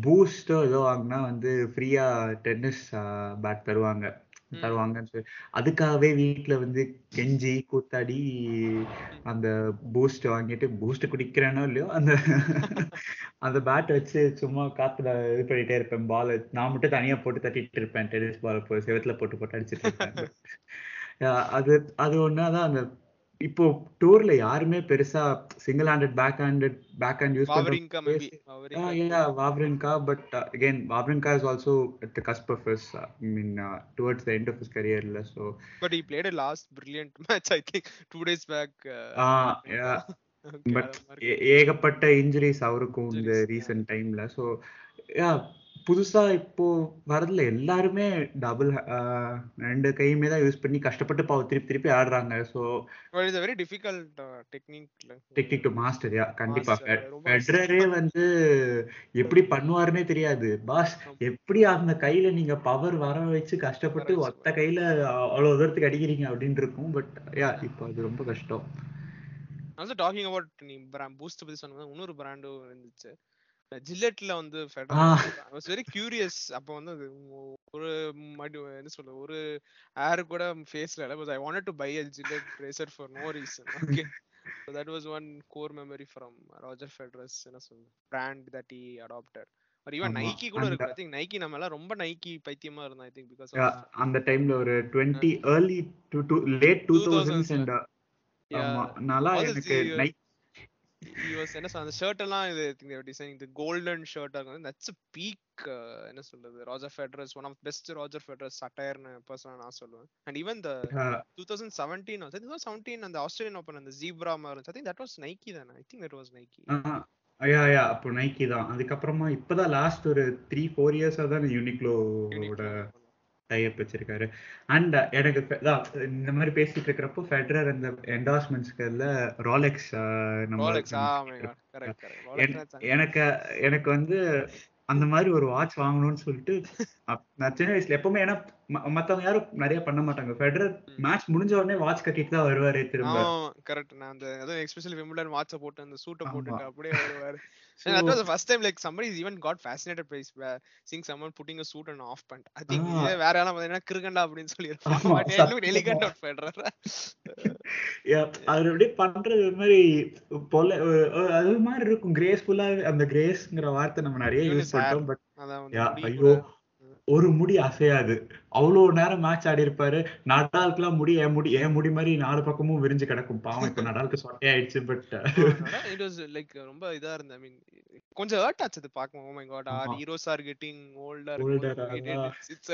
பூஸ்டோ ஏதோ வாங்கினா வந்து ஃப்ரீயா டென்னிஸ் பேட் தருவாங்க. தருவாங்கன்னு சொல்லி. அதுக்காகவே வீட்ல வந்து கெஞ்சி கூத்தாடி அந்த பூஸ்ட் வாங்கிட்டு பூஸ்ட் குடிக்கிறேனோ இல்லையோ அந்த [LAUGHS] அந்த பேட் வச்சு சும்மா காத்துல இது பண்ணிட்டே இருப்பேன். பால் நான் மட்டும் தனியா போட்டு தட்டிட்டு இருப்பேன். டென்னிஸ் பால் போய் செவத்துல போட்டு போட்டு அடிச்சிட்டு இருப்பேன். [LAUGHS] அது அது ஒன்னாதான் அந்த இப்போ டூர்ல யாருமே பெருசா single handed backhanded backhand use பண்ற uh, of his, uh, I mean, uh, towards the end of his career. la, So, but he played a last brilliant match i think two days back uh, uh, in yeah, okay but அது மாதிரி ஏ- ஏகப்பட்ட injuries அவருக்கும் இந்த recent டைம்ல so புதுசா இப்போ வரதுல எல்லாருமே double ரெண்டு கையுமே தான் யூஸ் பண்ணி கஷ்டப்பட்டு பாவம் திருப்பி திருப்பி ஆடுறாங்க. So but it's a very difficult uh, technique like, technique to master yeah கண்டிப்பா ஃபெடரரே வந்து எப்படி பண்ணுவாருன்னே தெரியாது. பாஸ். எப்படி அந்த கையில நீங்க பவர் வர வச்சு கஷ்டப்பட்டு வர ஒத்த கையில அவ்வளவு தூரத்துக்கு அடிக்கிறீங்க அப்படின்னு இருக்கும். பட் யா இப்போ அது ரொம்ப கஷ்டம். Also talking about நீ brand பூஸ்ட் பத்தி சொன்னது இன்னொரு பிராண்டும் இருந்துச்சு. ஜில்லெட்ல வந்து வாஸ் வெரி கியூரியஸ் அப்போ வந்து அது ஒரு மடி என்ன சொல்ல ஒரு ஏர் கூட ஃபேஸ்ல இல்ல. I wanted to buy a Gillette razor for no reason okay so that was one core memory from Roger Federer's என்ன சொல்ல brand that he adopted. Or even ஆமா. நைக்கி கூட இருக்கு ஐ திங்க் நைக்கி நம்ம எல்லாம் ரொம்ப நைக்கி பைத்தியமா இருந்தோம் ஐ திங்க் பிகாஸ் அந்த டைம்ல ஒரு twenty early to late two two thousands தௌசண்ட்ஸ்ல and yeah ஆமா. நல்லா எனக்கு was என்ன சொல்ல அந்த ஷர்ட் எல்லாம் இது டிசைனிங் இந்த கோல்டன் ஷர்ட் இருக்கும். தட்ஸ் பீக் என்ன சொல்றது? Roger Federer's one of best Roger Federer's சட்டையர்னு பர்சனலா நான் சொல்லுவேன். And even the two thousand seventeen thousand seventeen அந்த ஆஸ்திரேலியன் ஓப்பன் அந்த ஜீப்ரா மாதிரி I think that was Nike தானே? I think that was Nike yeah yeah அப்போ நைக்கி தான். அதுக்கப்புறமா இப்பதான் லாஸ்ட் ஒரு த்ரீ ஃபோர் இயர்ஸா தான் யூனிக்ளோவோட யூனிக்லோ டைப் வச்சிருக்காரு. அண்ட் எனக்கு ஃபெ- அதான் இந்த மாதிரி பேசிட்டு இருக்கிறப்போ ஃபெடரர் அந்த என்டார்ஸ்மெண்ட்ஸ்ல ரோலெக்ஸ் எனக்கு எனக்கு வந்து அந்த மாதிரி ஒரு வாட்ச் வாங்கணும்னு சொல்லிட்டு நான் சின்ன வயசுல எப்பவுமே ஏன்னா மத்தவங்க யாரும் நிறைய பண்ண மாட்டாங்க. ஃபெடரர் மேட்ச் முடிஞ்ச உடனே வாட்ச் கட்டிட்டு தான் வருவாரு திரும்ப. கரெக்ட் நான் அந்த அதுவும் எஸ்பெஷலி விம்பிள்டன் வாட்ச போட்டு அந்த சூட்டை போட்டுட்டு அப்படியே வருவாரு. That was the first time like somebody even got fascinated by seeing someone putting a suit and off pant. I think வேற யாரும் பார்த்தீங்கன்னா கிருகண்டா அப்படின்னு சொல்லியிருப்பாங்க ஆமா but it looked elegant on Federer. Yeah, அவர் அப்படியே பண்றது ஒரு மாதிரி பொல அது மாதிரி இருக்கும். கிரேஸ்ஃபுல்லா அந்த கிரேஸ்ங்கிற வார்த்தை நம்ம நிறைய யூஸ். பண்ணிட்டோம் பட் யா ஐயோ. ஒரு முடி அசையாது. அவ்வளவு நேரம் மேட்ச் ஆடி இருப்பாரு. நடாலுக்குலாம் முடி என் முடி என் முடி மாதிரி நாலு பக்கமும் விரிஞ்சு கிடக்கும். பாவம் இப்ப நடாலுக்கு சொட்டையாயிடுச்சு பட் இட் வாஸ் லைக் ரொம்ப இதா இருந்தது ஐ மீன் கொஞ்சம் ஹர்ட் ஆச்சு அது பார்க்கும் ஓ my God our heroes are getting ஓல்டா older it's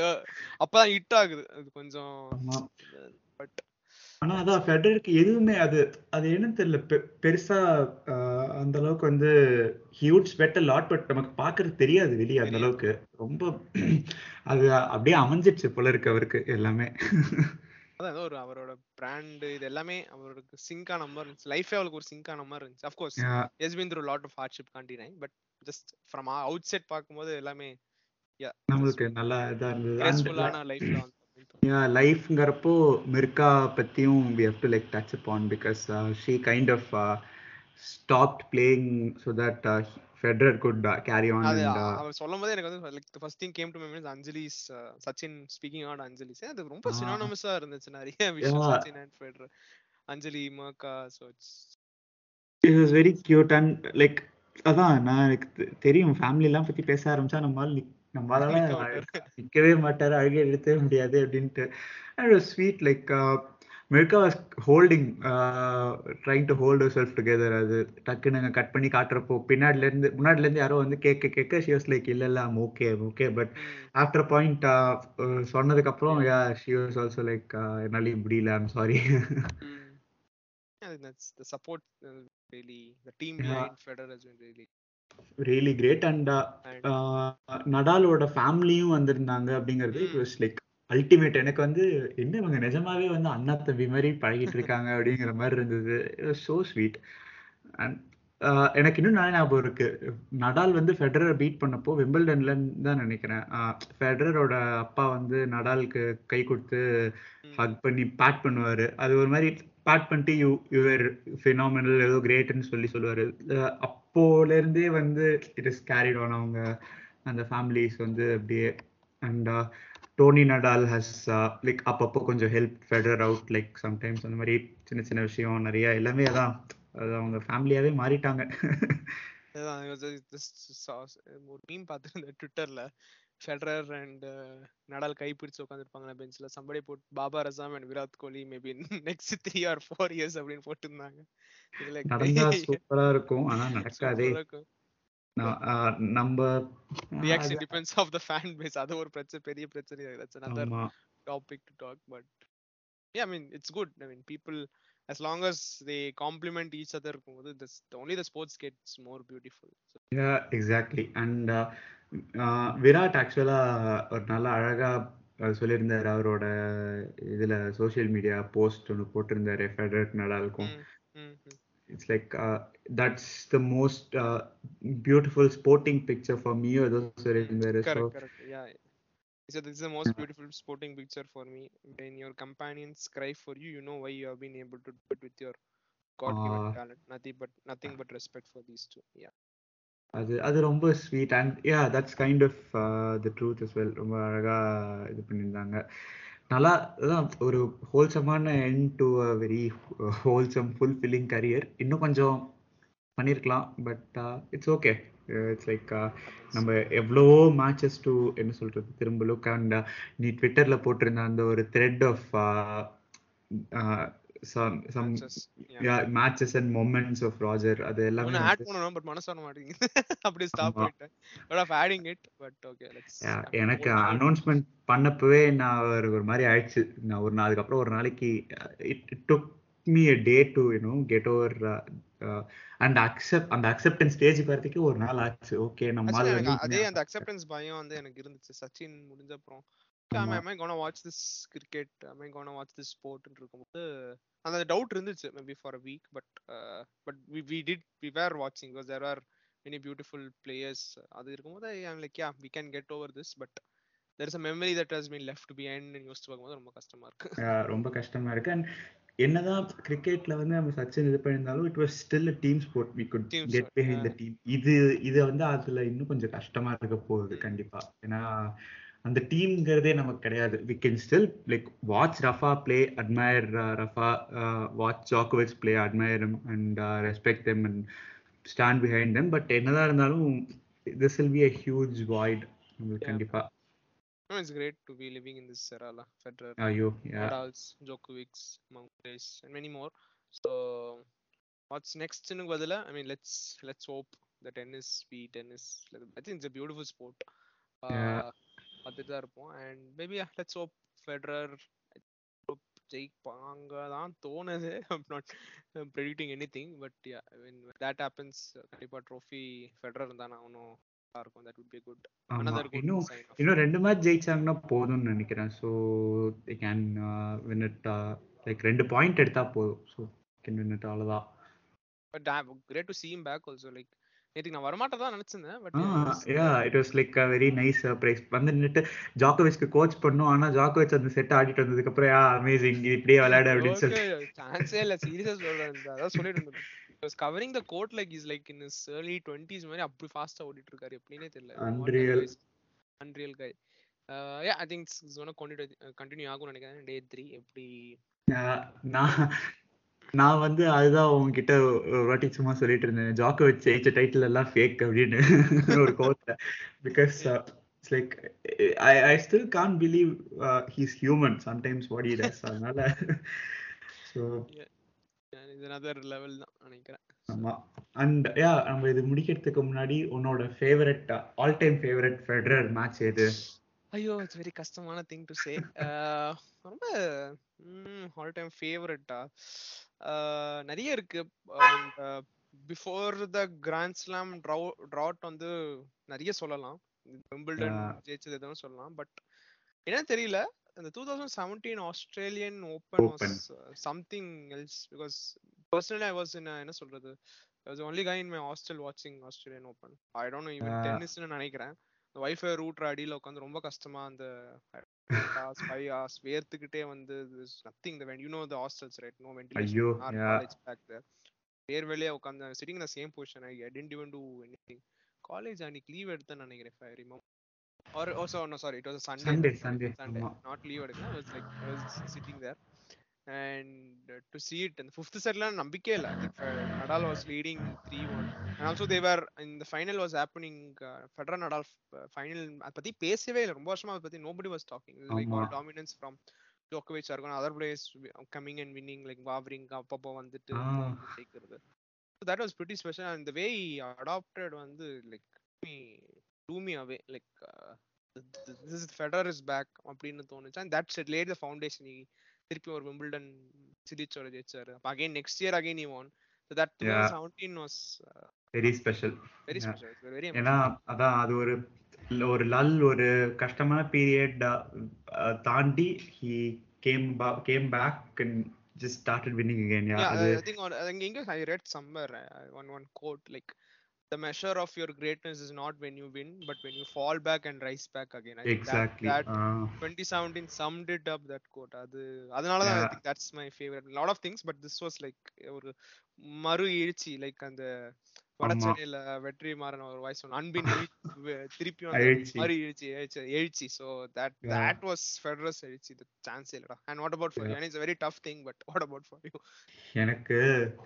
அப்பதான் ஹிட் ஆகுது. அது கொஞ்சம் பட் ஆனா அதான் ஃபெடரருக்கு எதுவுமே அது அது என்னன்னு தெரியல. பெருசா அந்த அளவுக்கு வந்து ஹியூட் ஸ்வெட் லாட் பட் நமக்கு பாக்குறது தெரியாது வெளியே அந்த அளவுக்கு. ரொம்ப அது அப்படியே அமைஞ்சிடுச்சு போல இருக்கு அவருக்கு எல்லாமே. அதான் ஏதோ ஒரு அவரோட பிராண்ட் இது எல்லாமே அவருக்கு சிங்க் ஆன மாதிரி இருந்துச்சு. லைஃபே அவளுக்கு ஒரு சிங்க் ஆன மாதிரி இருந்துச்சு. Of course he's been through lot of hardship காண்டினை but just from outside பார்க்கும்போது எல்லாமே நம்மளுக்கு நல்லா இதா இருந்தது. லைஃப்ல வந்து. லைஃப்ங்கிறப்போ மிர்கா பத்தியும் we have to like touch upon because uh, she kind of uh, stopped playing so that uh, Federer could uh, carry on அது and uh, அவர் சொல்லும் போதே எனக்கு வந்து like first thing came to my means Anjali's Sachin speaking on அஞ்சலிஸ் அது ரொம்ப சினானமஸா இருந்துச்சு நிறைய விஷயம் Sachin and Federer Anjali Mirka so it's it was very cute and like அதான் நான் எனக்கு தெரியும். ஃபேமிலி எல்லாம் பத்தி பேச ஆரம்பிச்சா நம்மால நிக்- நம்மளால நிக்க மாட்டாரு அழுகை எடுத்தவே முடியாது அப்படின்ட்டு. And sweet like Mirka was holding trying to hold self together அது டக்குன்னு கட் பண்ணி காட்டுறப்போ பின்னாடில இருந்து முன்னாடில இருந்து யாரோ வந்து கேட்க கேட்க ஷி வாஸ் லைக் இல்ல இல்ல okay okay but after point சொன்னதுக்கு அப்புறம் yeah she was also like என்னால முடியல I'm sorry uh, really the team Yeah. behind Federer has been really really great and நடாலோட ஃபேமிலியும் வந்திருந்தாங்க அப்படிங்கிறது லைக் அல்டிமேட் எனக்கு வந்து என்ன இவங்க நிஜமாவே வந்து அண்ணா தம்பி மாதிரி பழகிட்டு இருக்காங்க அப்படிங்கிற மாதிரி இருந்தது. ஸோ ஸ்வீட் அண்ட் எனக்கு இன்னும் நிறைய ஞாபகம் இருக்கு. நடால் வந்து ஃபெடரரை பீட் பண்ணப்போ வெம்பிள்டன்ல தான் நினைக்கிறேன். ஃபெடரரோட அப்பா வந்து நடாலுக்கு கை கொடுத்து ஹக் பண்ணி பேட் பண்ணுவாரு. அது ஒரு மாதிரி பேட் பண்ணிட்டு யூ யுவர் ஃபினாமினல் ஏதோ கிரேட்னு சொல்லி சொல்லுவாரு அப்போலேருந்தே வந்து இட் இஸ் கேரிட் ஆன் அவங்க அந்த ஃபேமிலிஸ் வந்து அப்படியே and Tony Nadal has like அப்பப்போ கொஞ்சம் help Federer out like sometimes அந்த மாதிரி சின்ன சின்ன விஷயம் நிறைய எல்லாமே அதான் அது அவங்க ஃபேமிலியாவே மாறிட்டாங்க ஒரு மீம் பார்த்துருந்தேன் ட்விட்டர்ல ஃபெடரர் அண்ட் நடால் கை பிடிச்சு உட்காந்துருப்பாங்க பெஞ்சில் சம்படி போட்டு பாபா ரசாம் and Virat Kohli maybe next three or four years அப்படின்னு போட்டிருந்தாங்க. நடந்தா [LAUGHS] சூப்பரா இருக்கும். ஆனா நடக்காதே. நம்ம reaction depends of the fan base அது ஒரு பிரச்சனை பெரிய பிரச்சனை. That's another topic to talk but yeah i mean it's good. I mean people as long as they complement each other this only the sports gets more beautiful. So. yeah exactly. And uh, Virat ஆக்சுவலா ஒரு நல்ல அழகா சொல்லியிருந்தாரு அவரோட இதுல social media post ஒன்று போட்டிருந்தாரு ஃபெடரட் நடாலுக்கும் it's like that's the most beautiful sporting picture for me ஏதோ சொல்லியிருந்தாரு correct correct yeah so this is the most beautiful sporting picture for me when your companions cry for you you know why you have been able to do it with your god given uh, talent nothing but nothing but respect for these two yeah அது அது ரொம்ப sweet and yeah that's kind of the truth is well ரொம்ப அழகா இது பண்ணியிருந்தாங்க. நல்லா அதான் ஒரு ஹோல்சமான end to a very wholesome fulfilling career இன்னும் கொஞ்சம் பண்ணியிருக்கலாம் but it's okay it's like நம்ம எவ்வளோ மேட்சஸ் டு என்ன சொல்றது திரும்ப லுக் அண்ட் uh, நீ ட்விட்டர்ல போட்டிருந்த அந்த ஒரு thread of some some Matches, yeah. yeah matches and moments of Roger அது எல்லாமே ஆட் பண்ணனும் பட் மனசு வர மாட்டேங்குது [LAUGHS] அப்படியே ஸ்டாப் ஆமா. பண்ணிட்டேன். But of adding it but okay let's Yeah, எனக்கு அனௌன்ஸ்மெண்ட் பண்ணப்பவே நான் ஒரு ஒரு மாதிரி ஆயிடுச்சு. நான் ஒரு நாள் அதுக்கப்புறம் ஒரு நாளைக்கு it took me a day to you know get over and accept அந்த அக்செப்டன்ஸ் ஸ்டேஜ் வரதுக்கு ஒரு நாள் ஆச்சு. ஓகே வந்து அதே அந்த அக்செப்டன்ஸ் பயம் வந்து எனக்கு இருந்துச்சு. சச்சின் முடிஞ்ச அப்புறம். ஆமா. am I gonna watch this cricket am I gonna watch this sport ன்னு இருக்கும்போது அந்த டவுட் இருந்துச்சு maybe for a week but but we we did we were வாட்சிங் because there are many beautiful players அது இருக்கும்போது I'm like yeah we can get over this but there is a memory that has been left behind யோசிச்சு பார்க்கும்போது ரொம்ப கஷ்டமா இருக்கு [LAUGHS] ரொம்ப கஷ்டமா இருக்கு அண்ட் என்னதான் கிரிக்கெட்ல வந்து நம்ம சச்சின் இது பண்ணியிருந்தாலும் it was still team sport we good Team get behind the. Team இது இது வந்து அதுல இன்னும் கொஞ்சம் கஷ்டமா இருக்க போகுது கண்டிப்பா ஏன்னா அந்த டீம்ங்கிறதே நமக்கு கிடையாது we can still like watch Rafa play admire Rafa watch ஜாக்கோவிச் play admire and respect them and stand behind them but என்னதான் இருந்தாலும் this will be a huge void உங்களுக்கு Yeah. கண்டிப்பா No, it's great to be living in this era la Federer ஐயோ யா Nadal's, Djokovic's, Montes, and many more. So, what's next in பதிலா I mean, let's let's hope the tennis be tennis. I think it's a beautiful sport. Yeah. பார்த்துட்டு தான் இருப்போம். And maybe let's hope Federer ஜெயிப்பாங்க தான் தோணுது. Not predicting anything but that happens கண்டிப்பா trophy Federer தான் இருக்கும். That good. இன்னும் ரெண்டு மேட்ச் ஜெயிச்சாங்கன்னா போதும்னு நினைக்கிறேன். ஸோ கேன் it லைக் ரெண்டு பாயிண்ட் எடுத்தா போதும். ஸோ கேன் win it அவ்வளோதான் but great to see him back also like நேற்றுக்கு நான் வரமாட்டேன் தான் நினைச்சிருந்தேன் but yeah it was like a very nice surprise வந்து நின்னுட்டு ஜாக்கோவிச்க்கு கோச் பண்ணோம் ஆனா ஜாக்கோவிச் அந்த செட் ஆடிட்டு வந்ததுக்கு அப்புறம் யா அமேசிங் இப்படியே விளையாடு அப்படின்னு சொல்லி சான்ஸே இல்ல [LAUGHS] சீரியஸா சொல்றேன் அதான் சொல்லிட்டு இருந்தேன். Was covering the court like is like in is early 20s மாதிரி அப்படி ஃபாஸ்டா ஓடிட்டு இருக்காரு எப்படினே தெரியல. Unreal. Unreal guy yeah I think it's gonna continue ஆகும்னு நினைக்கிறேன் டே 3 எப்படி நான் நான் வந்து அதுதான் உங்ககிட்ட ஒரு வாட்டி சும்மா சொல்லிட்டு இருந்தேன். ஜாக்கோவிச் ஜெயிச்ச டைட்டில் எல்லாம் ஃபேக் அப்படின்னு [LAUGHS] ஒரு கோவத்துல because it's like I I still can't believe he's human sometimes what he does அதனால ஸோ இது லெவல் தான் நினைக்கிறேன். ஆமா. அண்ட் யா நம்ம இது முடிக்கிறதுக்கு முன்னாடி உன்னோட favourite all time favourite Federer match எது? ஐயோ இட்ஸ் வெரி கஷ்டமான திங் டு சே ரொம்ப ஆல் டைம் ஃபேவரட்டா நிறைய இருக்கு before the grand slam drought வந்து நிறைய சொல்லலாம் விம்பிள்டன். ஜெயிச்சது எதுவும் சொல்லலாம் பட் என்ன தெரியல இந்த two thousand seventeen Australian Open. Was something else because personally I was in என்ன சொல்றது I was the only guy in my hostel watching Australian Open. I don't know even Yeah. tennisன்னு நினைக்கிறேன் wifi ரூட்ரு அடியில் உட்காந்து ரொம்ப கஷ்டமா அந்த hours, five hours வேர்த்துக்கிட்டே வந்து nothing the you know the hostels right no ventilation are. College back there வேர்வேலையே உட்காந்து sitting இந்த same position I I didn't even do anything college அன்னைக்கு லீவ் எடுத்தேன்னு நினைக்கிறேன் I remember. Or oh so no sorry. It was a sunday. Sunday, Sunday, sunday. ஆமா. not leave எடுக்கல And uh, to see it and fifth set ல நம்பிக்கையே இல்ல I think uh, Nadal was leading 3-1 and also they were in the final was happening uh, Federer Nadal uh, final அத பத்தி பேசவே இல்ல ரொம்ப வருஷமா அத பத்தி nobody was talking it was like all ஆமா. dominance from Djokovic or other players coming and winning like Wawrinka அப்பப்போ வந்துட்டு. ஜெயிக்கிறது so that was pretty special and the way he adopted வந்து like me blew me away like uh, th- th- this is Federer is back அப்படின்னு தோணுச்சு and that said laid the foundation he திருப்பி ஒரு Wimbledon சிரிச்சோட ஜெயிச்சாரு அப்ப again next year again so that Yeah. 2017 was uh, very special very Yeah. special It was very ஏன்னா அதான் அது ஒரு ஒரு லல் ஒரு கஷ்டமான பீரியட் தாண்டி he came came back and just started winning again yeah, அது English I read somewhere uh, one one quote like the measure of your greatness is not when you win but when you fall back and rise back again I think that, that 2017 summed it up that quote அது அதனால தான் I think that's my favorite lot of things but this was like ஒரு மறு எழுச்சி like அந்த வடச்சென்னையில வெற்றி மாறன் ஒரு voice ஒன்று அன்பின் [LAUGHS] திருப்பி வந்து. மறு எழுச்சி எழுச்சி that Yeah. that was ஃபெடரஸ் எழுச்சி. the chance இல்லடா. For you? Yeah. and it's a very tough thing but what about for you? எனக்கு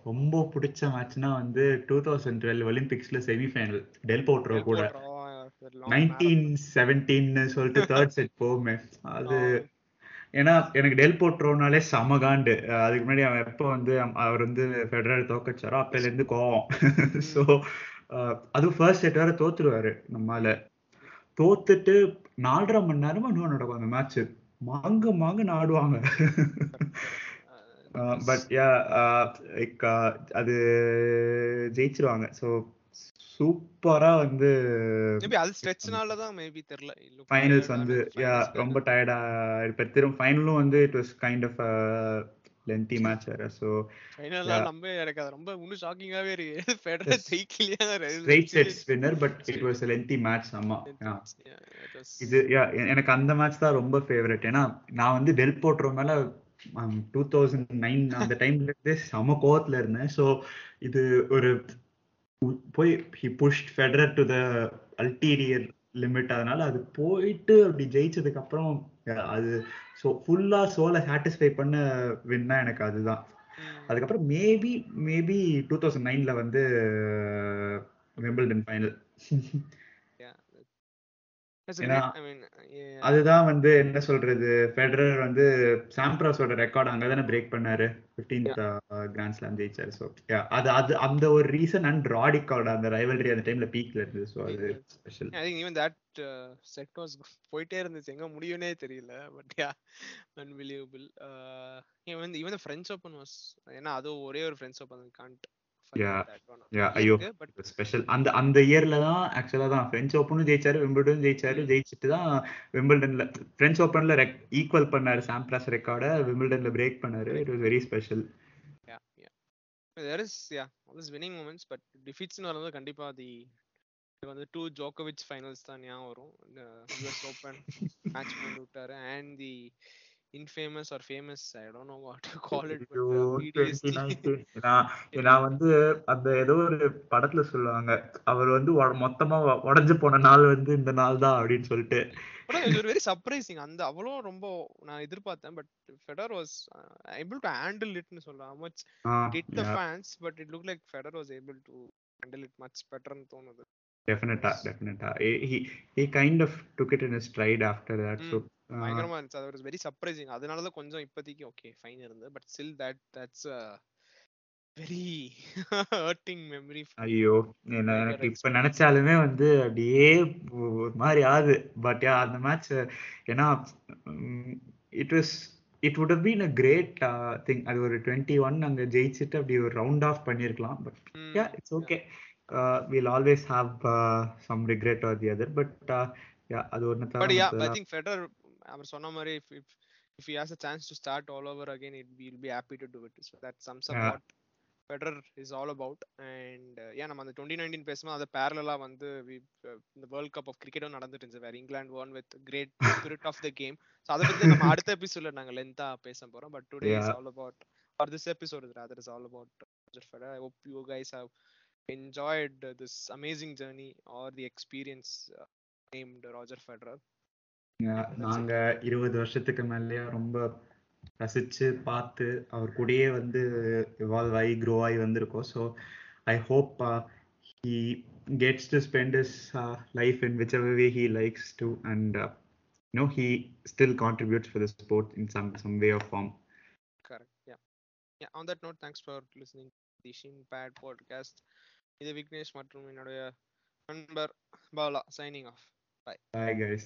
ரொம்ப பிடிச்ச மேட்ச்னா வந்து டூ தௌசண்ட் டுவெல் ஒலிம்பிக்ஸ்ல செமிஃபைனல் டெல் போட்ரோ கூட. Del Potro, uh, the long nineteen marathon. செவன்டீன்னு சொல்லிட்டு தேர்ட் செட் போகுமே. அது Oh, ஏன்னா எனக்கு டெல் போட்ரோனாலே சமகாண்டு அதுக்கு முன்னாடி அவன் எப்போ வந்து அவர் வந்து ஃபெடரல் தோக்கச்சாரோ அப்பையில கோவம். [LAUGHS] ஸோ அது ஃபர்ஸ்ட் செட் வேற தோத்துருவாரு நம்மால. தோத்துட்டு நாலரை மணி நேரமா இன்னும் நடக்கும் அந்த மேட்ச் மாங்க மாங்க நாடுவாங்க பட் யா லைக் அது ஜெயிச்சிருவாங்க. ஸோ சூப்பரா வந்து மேபி அது ஸ்ட்ரெச்னால தான் மேபி தெரியல ஃபைனல்ஸ் வந்து யா ரொம்ப டயர்டா இருப்பாரு திரும்ப ஃபைனலும் வந்து it was kind of lengthy match வேற ஃபைனல்ல Yeah. நம்ம எனக்கு அது ரொம்ப இன்னும் ஷாக்கிங்காவே இருக்கு [LAUGHS] Federer. ஜெயிக்கலையா straight sets winner but it was lengthy match ஆமா Yeah. இது யா எனக்கு அந்த மேட்ச் தான் ரொம்ப ஃபேவரட் ஏன்னா நான் வந்து டெல் போட்ரோ மேல டூ தௌசண்ட் நைன் அந்த டைம்ல இருந்தே செம கோவத்துல இருந்தேன் ஸோ இது ஒரு போய் he pushed Federer to the ulterior limit அதனால அது போயிட்டு அப்படி ஜெயிச்சதுக்கு அப்புறம் அது ஸோ ஃபுல்லா சோலை சாட்டிஸ்ஃபை பண்ண வின்னா எனக்கு அதுதான். அதுக்கப்புறம் மேபி மேபி டூ தௌசண்ட் நைன்ல வந்து விம்பிள்டன் ஃபைனல் ஏன்னா, அதுதான் வந்து என்ன சொல்றது ஃபெடரர் வந்து சாம்ப்ராஸோட ரெக்கார்ட் அங்கதானே பிரேக் பண்ணாரு. 15th கிராண்ட் ஸ்லாம் ஜெயிச்சாரு. ஸோ அது அது அந்த ஒரு ரீசன் அண்ட் ராடிக்கோட அந்த ரைவல்ரி அந்த டைம்ல பீக்ல இருந்தது. ஸோ அது special I think even that set was போயிட்டே இருந்துச்சு. எங்க முடியும்னே தெரியல but yeah unbelievable even even French Open was ஏன்னா அது ஒரே ஒரு ஃப்ரெஞ்ச் ஓப்பன். Yeah, ஐயோ. பட் ஸ்பெஷல் அந்த அந்த இயர்ல தான் ஆக்சுவலா தான் பிரெஞ்ச் ஓப்பனும் ஜெயிச்சாரு விம்பிள்டனும் ஜெயிச்சாரு ஜெயிச்சுட்டு தான் விம்பிள்டன்ல பிரெஞ்ச் ஓப்பன்ல ஈக்குவல் பண்ணாரு சாம்ப்ராஸ் ரெக்கார்டை விம்பிள்டன்ல பிரேக் பண்ணாரு. It was very special yeah yeah. There is yeah all these winning moments but defeats னு வரும்போது கண்டிப்பா தி இது வந்து டூ ஜோக்கோவிச் ஃபைனல்ஸ் தான் ஞாபகம் வரும். யூஎஸ் ஓப்பன் மேட்ச் பண்ணி விட்டாரு and the infamous or famous I don't know what to call it நான் வந்து அந்த ஏதோ ஒரு படத்துல சொல்லுவாங்க அவர் வந்து மொத்தமா உடைஞ்சு போன நாள் வந்து இந்த நாள் தான் அப்படின்னு சொல்லிட்டு. ஒரு வெரி சர்ப்ரைசிங் அந்த அவ்வளோ ரொம்ப நான் எதிர்பார்த்தேன் but Federer was able to handle இட்னு சொல்லலாம் much did the fans but it look like Federer was able to handle it much பெட்டர்னு தோணுது. Definitely definitely he kind of took it in straight after that so பயங்கரமா இருந்துச்சு. அது ஒரு very surprising அதனால தான் கொஞ்சம் இப்போதைக்கு ஓகே ஃபைன் இருந்தது. But still that that's very hurting memory ஐயோ எனக்கு இப்ப நினைச்சாலுமே வந்து அப்படியே ஒரு மாதிரி ஆகுது. பட் யா அந்த மேட்ச் ஏன்னா it was it would a great uh, thing. அது ஒரு டுவெண்ட்டி ஒன் அங்க ஜெயிச்சுட்டு அப்படி ஒரு ரவுண்ட் ஆஃப் பண்ணியிருக்கலாம் but we'll always have uh, some regret or the other. But uh, yeah அது ஒன்று அவர் சொன்ன மாதிரி he has a chance to start all over again, it we'll be happy to do it. So that sums up Yeah. what Federer is all about. And uh, yeah, நம்ம அந்த twenty nineteen பேசும்போது அது பேரலா வந்து uh, இந்த world cup of கிரிக்கெட்டும் நடந்துட்டு இருந்துச்சு வேற England one with great spirit of the game so அதை பத்தி நம்ம அடுத்த எபிசோட்ல நாங்க லென்த்தா பேச போறோம் but today is. All about or this episode is rather is all about Roger Federer. I hope you guys have enjoyed uh, this amazing journey or the experience uh, named Roger Federer. Yeah, நாங்க இருபது வருஷத்துக்கு மேலயே ரொம்ப ரசிச்சு பார்த்து அவர் கூடயே வந்து evolve ஆகி க்ரோ ஆகி வந்திருக்கோம் so I hope he gets to spend his life in whichever way he likes to and no he still contributes for the sport in some some way of form Correct. Yeah. Yeah. On that note, thanks for listening to the Shin Pad podcast. இது விக்னேஷ் மற்றும் என்னுடைய நண்பர் Bala signing off Bye guys.